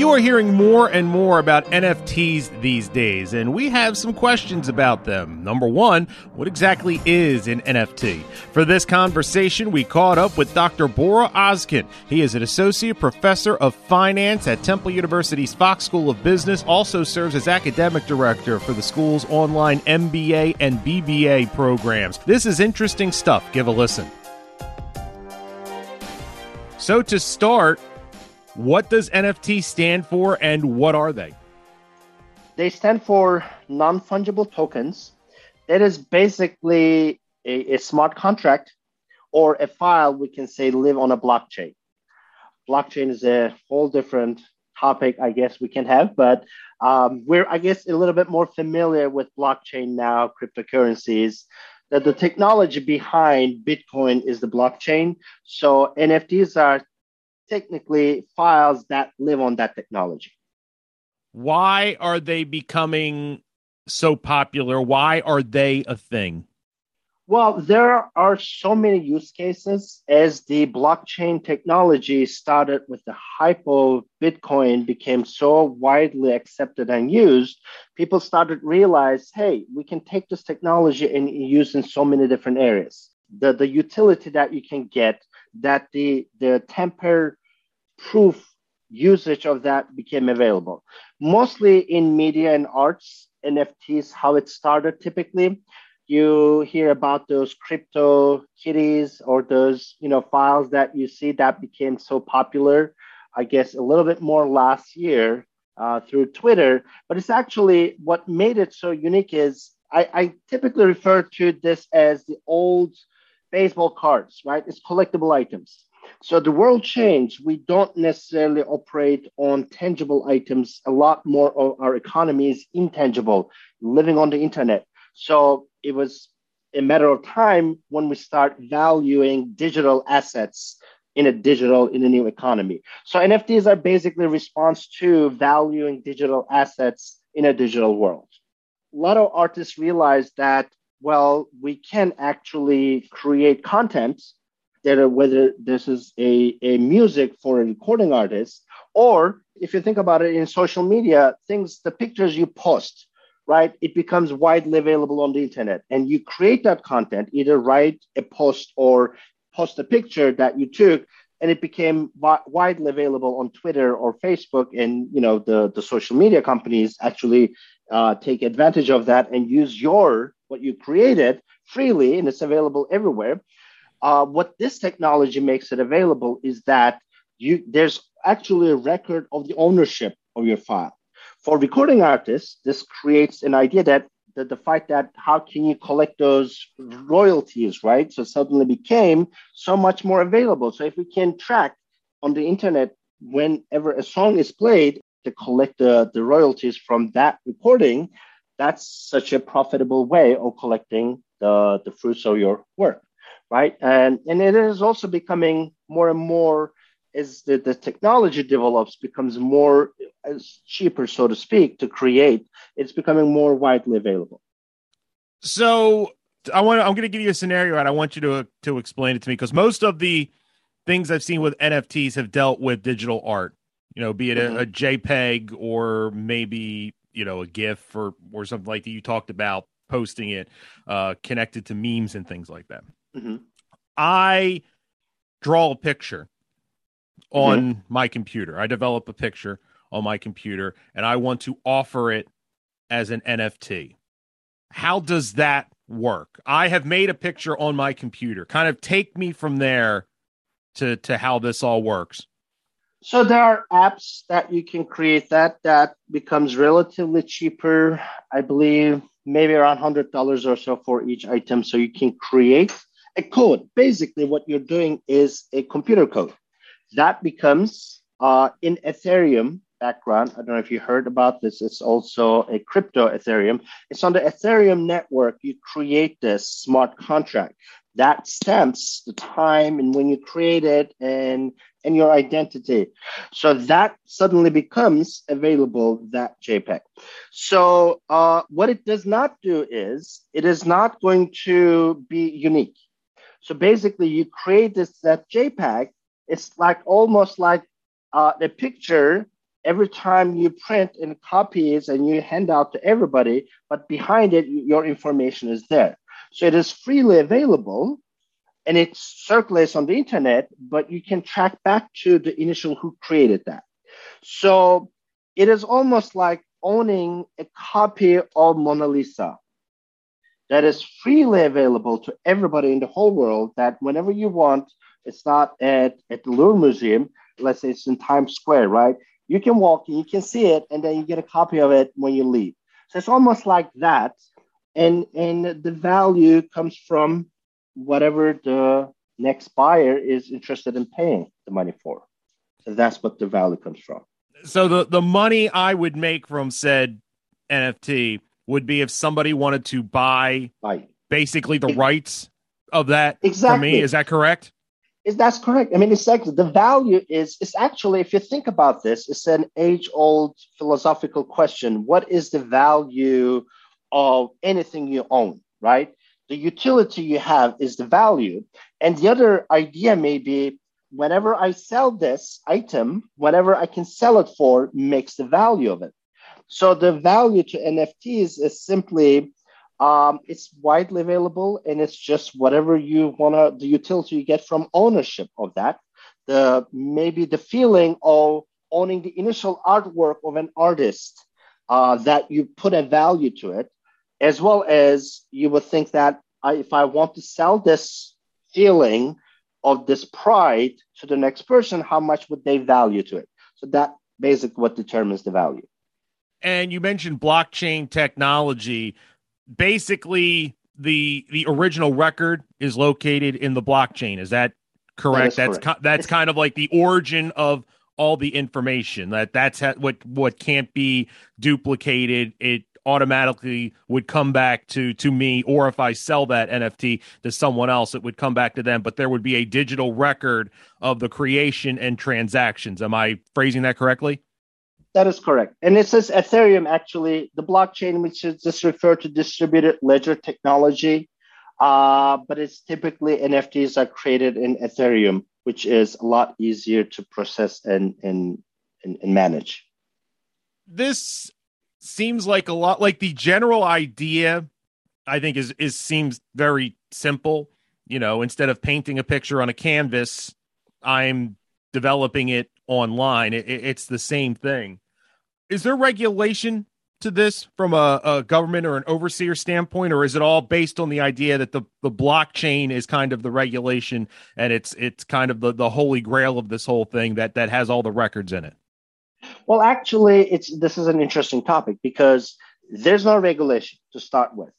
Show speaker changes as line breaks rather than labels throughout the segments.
You are hearing more and more about NFTs these days, and we have some questions about them. Number one, what exactly is an NFT? For this conversation, we caught up with Dr. Bora Ozkan. He is an associate professor of finance at Temple University's Fox School of Business, also serves as academic director for the school's online MBA and BBA programs. This is interesting stuff. Give a listen. So, to start, what does NFT stand for and what are they?
They stand for non fungible tokens. It is basically a, a, smart contract or a file we can say live on a blockchain. Blockchain is a whole different topic, I guess we can have, but um, we're, I guess, a little bit more familiar with blockchain now, cryptocurrencies. That the technology behind Bitcoin is the blockchain. So NFTs are technically files that live on that technology.
Why are they becoming so popular? Why are they a thing?
Well, there are so many use cases as the blockchain technology started with the hype of Bitcoin became so widely accepted and used, people started realize, hey, we can take this technology and use in so many different areas. The, the utility that you can get, that the, the temper proof usage of that became available. Mostly in media and arts, NFTs, how it started typically. You hear about those crypto kitties or those, you know, files that you see that became so popular, I guess a little bit more last year uh, through Twitter. But it's actually what made it so unique is I, I typically refer to this as the old baseball cards, right? It's collectible items so the world changed. We don't necessarily operate on tangible items. A lot more of our economy is intangible, living on the internet. So it was a matter of time when we start valuing digital assets in a digital in a new economy. So NFTs are basically a response to valuing digital assets in a digital world. A lot of artists realize that well, we can actually create content that whether this is a, a music for a recording artist, or if you think about it in social media, things, the pictures you post, right, it becomes widely available on the internet. And you create that content, either write a post or post a picture that you took, and it became wi- widely available on Twitter or Facebook. And you know the the social media companies actually uh, take advantage of that and use your what you created freely, and it's available everywhere. Uh, what this technology makes it available is that you there's actually a record of the ownership of your file. For recording artists, this creates an idea that the, the fact that how can you collect those royalties, right? So suddenly became so much more available. So if we can track on the internet whenever a song is played to collect the, the royalties from that recording, that's such a profitable way of collecting the, the fruits of your work right? And, and it is also becoming more and more as the, the technology develops, becomes more as cheaper, so to speak, to create. It's becoming more widely available.
So I want I'm going to give you a scenario, and I want you to to explain it to me because most of the things I've seen with NFTs have dealt with digital art. You know, be it mm-hmm. a, a, JPEG or maybe you know a GIF or or something like that. You talked about posting it uh, connected to memes and things like that. Mm-hmm. I draw a picture on mm-hmm. my computer. I develop a picture on my computer and I want to offer it as an NFT. How does that work? I have made a picture on my computer. Kind of take me from there to to how this all works.
So there are apps that you can create that that becomes relatively cheaper. I believe maybe around hundred dollars or so for each item. So you can create a code. Basically, what you're doing is a computer code that becomes uh, in Ethereum background. I don't know if you heard about this. It's also a crypto Ethereum. It's on the Ethereum network. You create this smart contract that stamps the time and when you create it and and your identity. So that suddenly becomes available, that JPEG. So uh, what it does not do is it is not going to be unique. So basically, you create this that JPEG. It's like almost like uh, a picture every time you print in copies and you hand out to everybody, but behind it, your information is there. So it is freely available and it circulates on the internet, but you can track back to the initial who created that. So it is almost like owning a copy of Mona Lisa that is freely available to everybody in the whole world that whenever you want, it's not at, at the Louvre Museum, let's say it's in Times Square, right? You can walk and you can see it, and then you get a copy of it when you leave. So it's almost like that. And, and the value comes from whatever the next buyer is interested in paying the money for. So that's what the value comes from.
So the, the money I would make from said NFT would be if somebody wanted to buy
right.
basically the rights of that
exactly.
for me. Is that correct?
Is that's correct? I mean, it's like the value is it's actually, if you think about this, it's an age-old philosophical question. What is the value of anything you own, right? the utility you have is the value. And the other idea may be whenever I sell this item, whatever I can sell it for makes the value of it. So the value to NFTs is simply um, it's widely available and it's just whatever you want to the utility you get from ownership of that. The maybe the feeling of owning the initial artwork of an artist uh, that you put a value to it as well as you would think that I, if I want to sell this feeling of this pride to the next person, how much would they value to it? So that basically what determines the value.
And you mentioned blockchain technology. Basically, the the original record is located in the blockchain. Is that correct?
That
that's
correct.
that's kind of like the origin of all the information. That that's what what can't be duplicated. It automatically would come back to to me or if I sell that NFT to someone else it would come back to them but there would be a digital record of the creation and transactions am I phrasing that correctly
that is correct. And it says Ethereum actually the blockchain which is just referred to distributed ledger technology uh, but it's typically NFTs are created in Ethereum which is a lot easier to process and and, and, and manage.
This seems like a lot like the general idea i think is is seems very simple. You know instead of painting a picture on a canvas i'm developing it online it, it's the same thing is there regulation to this from a, a, government or an overseer standpoint or is it all based on the idea that the, the blockchain is kind of the regulation and it's it's kind of the, the holy grail of this whole thing that that has all the records in it
well, actually, it's this is an interesting topic because there's no regulation to start with.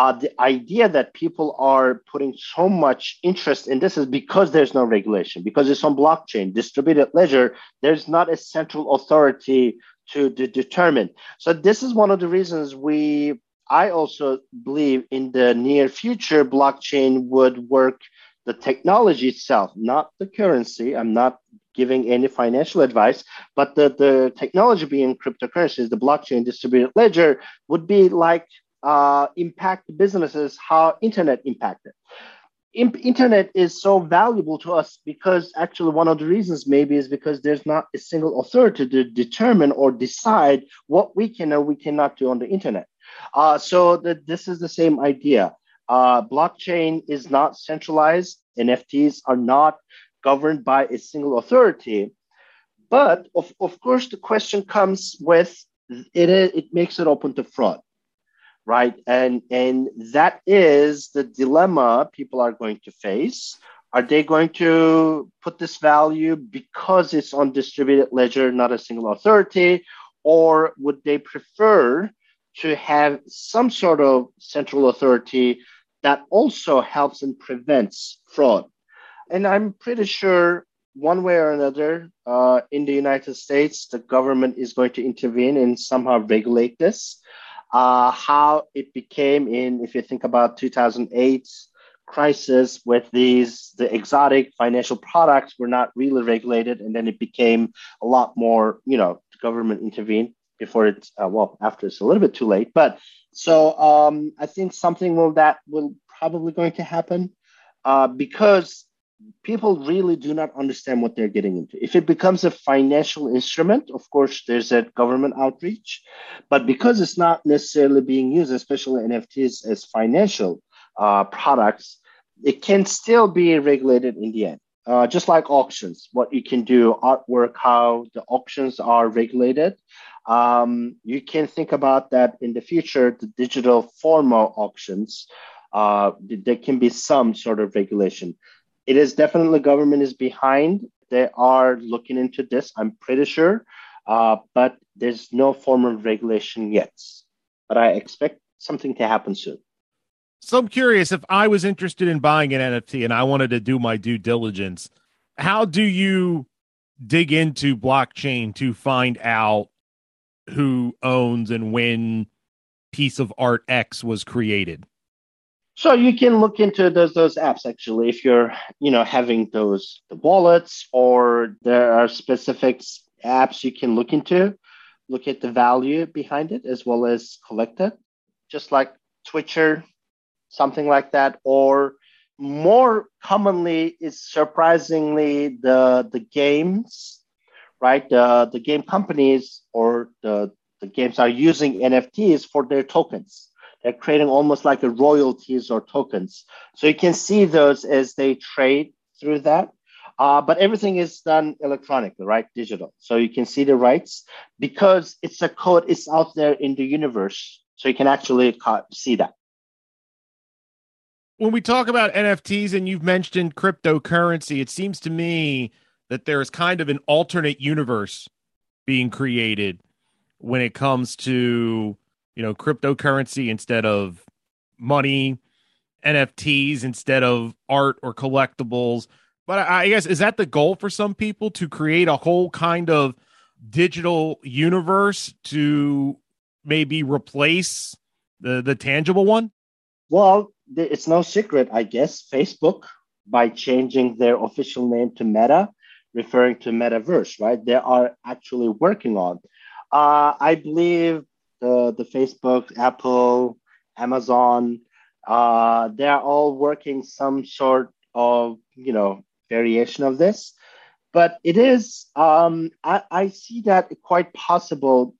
Uh, the idea that people are putting so much interest in this is because there's no regulation, because it's on blockchain, distributed ledger. There's not a central authority to, to determine. So this is one of the reasons we. I also believe in the near future, blockchain would work the technology itself, not the currency. I'm not giving any financial advice, but the, the technology being cryptocurrencies, the blockchain distributed ledger would be like uh, impact businesses how internet impacted. internet is so valuable to us because actually one of the reasons maybe is because there's not a single authority to determine or decide what we can or we cannot do on the internet. Uh, so that this is the same idea. Uh, blockchain is not centralized. NFTs are not governed by a single authority. But of, of course, the question comes with it, it makes it open to fraud, right? And, and that is the dilemma people are going to face. Are they going to put this value because it's on distributed ledger, not a single authority? Or would they prefer to have some sort of central authority that also helps and prevents fraud? and I'm pretty sure one way or another uh, in the United States, the government is going to intervene and somehow regulate this. Uh, how it became in, if you think about 2008 crisis with these the exotic financial products were not really regulated and then it became a lot more you know government intervened before it's uh, well after it's a little bit too late. But so um, i think something will that will probably going to happen uh, because people really do not understand what they're getting into. If it becomes a financial instrument, of course, there's a government outreach, but because it's not necessarily being used, especially NFTs as financial uh, products, it can still be regulated in the end. Uh, just like auctions, what you can do, artwork, how the auctions are regulated. Um, you can think about that in the future, the digital formal auctions. Uh, there can be some sort of regulation it is definitely government is behind. They are looking into this. I'm pretty sure, uh, but there's no formal regulation yet. But I expect something to happen soon.
So I'm curious if I was interested in buying an NFT and I wanted to do my due diligence, how do you dig into blockchain to find out who owns and when piece of art X was created?
So you can look into those those apps actually if you're you know having those the wallets or there are specific apps you can look into, look at the value behind it as well as collect it, just like Twitcher, something like that, or more commonly is surprisingly the the games, right? The the game companies or the the games are using NFTs for their tokens they're creating almost like a royalties or tokens. So you can see those as they trade through that. Uh, but everything is done electronically, right? Digital. So you can see the rights because it's a code, it's out there in the universe. So you can actually see that.
When we talk about NFTs and you've mentioned cryptocurrency, it seems to me that there's kind of an alternate universe being created when it comes to you know, cryptocurrency instead of money, NFTs instead of art or collectibles. But I guess is that the goal for some people to create a whole kind of digital universe to maybe replace the the tangible one?
Well, it's no secret, I guess. Facebook, by changing their official name to Meta, referring to metaverse, right? They are actually working on. Uh, I believe the, the Facebook, Apple, Amazon, uh, they're all working some sort of, you know, variation of this. But it is, um, I, I see that quite possible,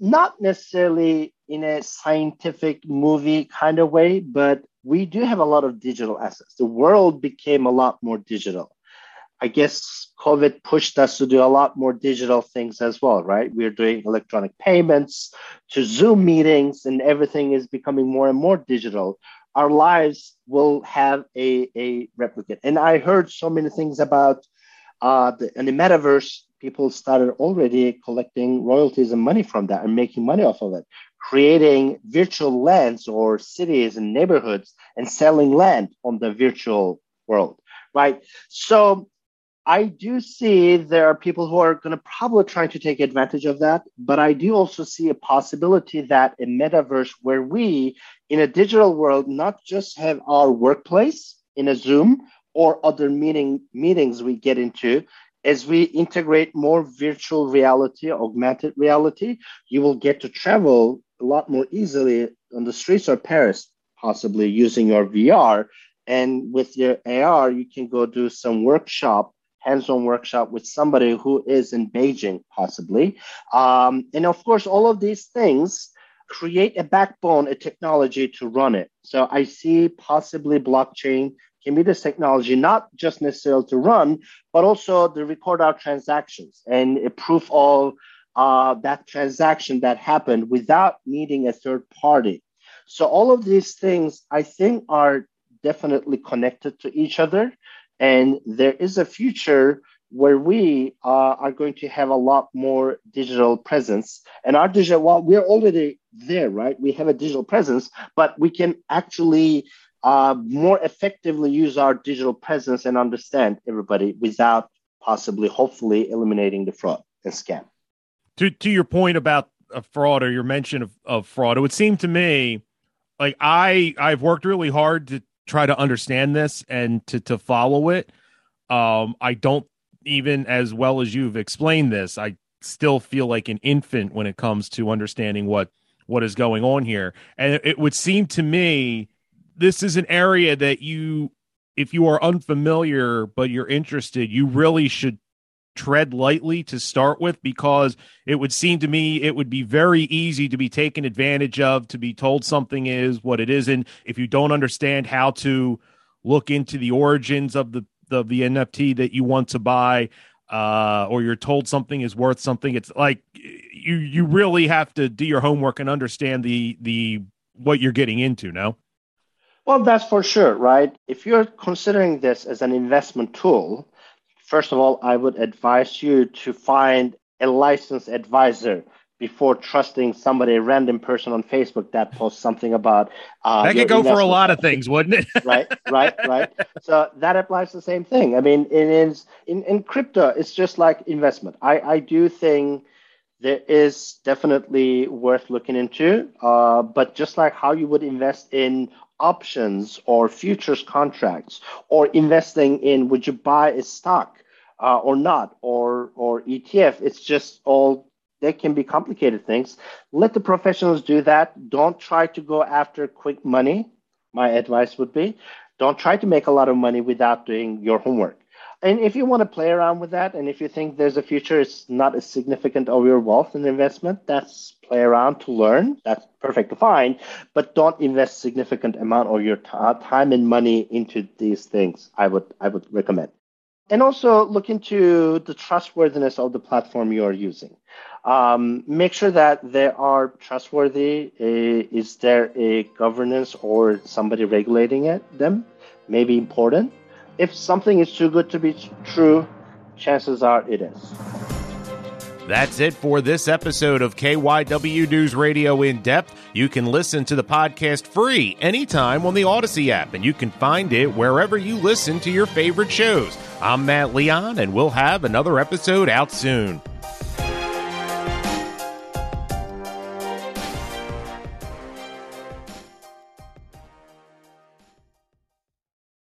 not necessarily in a scientific movie kind of way, but we do have a lot of digital assets. The world became a lot more digital. I guess COVID pushed us to do a lot more digital things as well, right? We're doing electronic payments to Zoom meetings, and everything is becoming more and more digital. Our lives will have a, a replicate. And I heard so many things about uh, the, in the metaverse, people started already collecting royalties and money from that and making money off of it, creating virtual lands or cities and neighborhoods and selling land on the virtual world right? So I do see there are people who are going to probably try to take advantage of that, but I do also see a possibility that a metaverse where we, in a digital world, not just have our workplace in a Zoom or other meeting meetings we get into, as we integrate more virtual reality, augmented reality, you will get to travel a lot more easily on the streets of Paris, possibly using your VR. And with your AR, you can go do some workshop hands-on workshop with somebody who is in Beijing, possibly. Um, and of course, all of these things create a backbone, a technology to run it. So I see possibly blockchain can be this technology, not just necessarily to run, but also to record our transactions and a proof of uh, that transaction that happened without needing a third party. So all of these things, I think, are definitely connected to each other. And there is a future where we uh, are going to have a lot more digital presence. And our digital, well, we're already there, right? We have a digital presence, but we can actually uh, more effectively use our digital presence and understand everybody without possibly, hopefully, eliminating the fraud and scam.
To to your point about a fraud or your mention of, of fraud, it would seem to me like I I've worked really hard to try to understand this and to to follow it. Um, I don't even as well as you've explained this. I still feel like an infant when it comes to understanding what what is going on here. And it would seem to me this is an area that you if you are unfamiliar but you're interested, you really should tread lightly to start with because it would seem to me it would be very easy to be taken advantage of to be told something is what it isn't. If you don't understand how to look into the origins of the of the NFT that you want to buy uh, or you're told something is worth something it's like you you really have to do your homework and understand the the what you're getting into no?
Well that's for sure right? If you're considering this as an investment tool first of all, I would advise you to find a licensed advisor before trusting somebody, a random person on Facebook that posts something about.
Uh, that could go for a lot of things, wouldn't it?
right, right, right. So that applies the same thing. I mean, in in in crypto, it's just like investment. I I do think there is definitely worth looking into. Uh, but just like how you would invest in options or futures contracts or investing in would you buy a stock uh, or not or or ETF it's just all they can be complicated things. Let the professionals do that. Don't try to go after quick money my advice would be. Don't try to make a lot of money without doing your homework and if you want to play around with that and if you think there's a future it's not as significant of your wealth and investment that's play around to learn. That's perfectly fine but don't invest significant amount of your t- time and money into these things i would i would recommend. And also look into the trustworthiness of the platform you are using. Um, make sure that they are trustworthy uh, is there a governance or somebody regulating it them? May be important if something is too good to be true, chances are it is.
That's it for this episode of KYW News Radio in depth. You can listen to the podcast free anytime on the Audacy app, and you can find it wherever you listen to your favorite shows. I'm Matt Leon, and we'll have another episode out soon.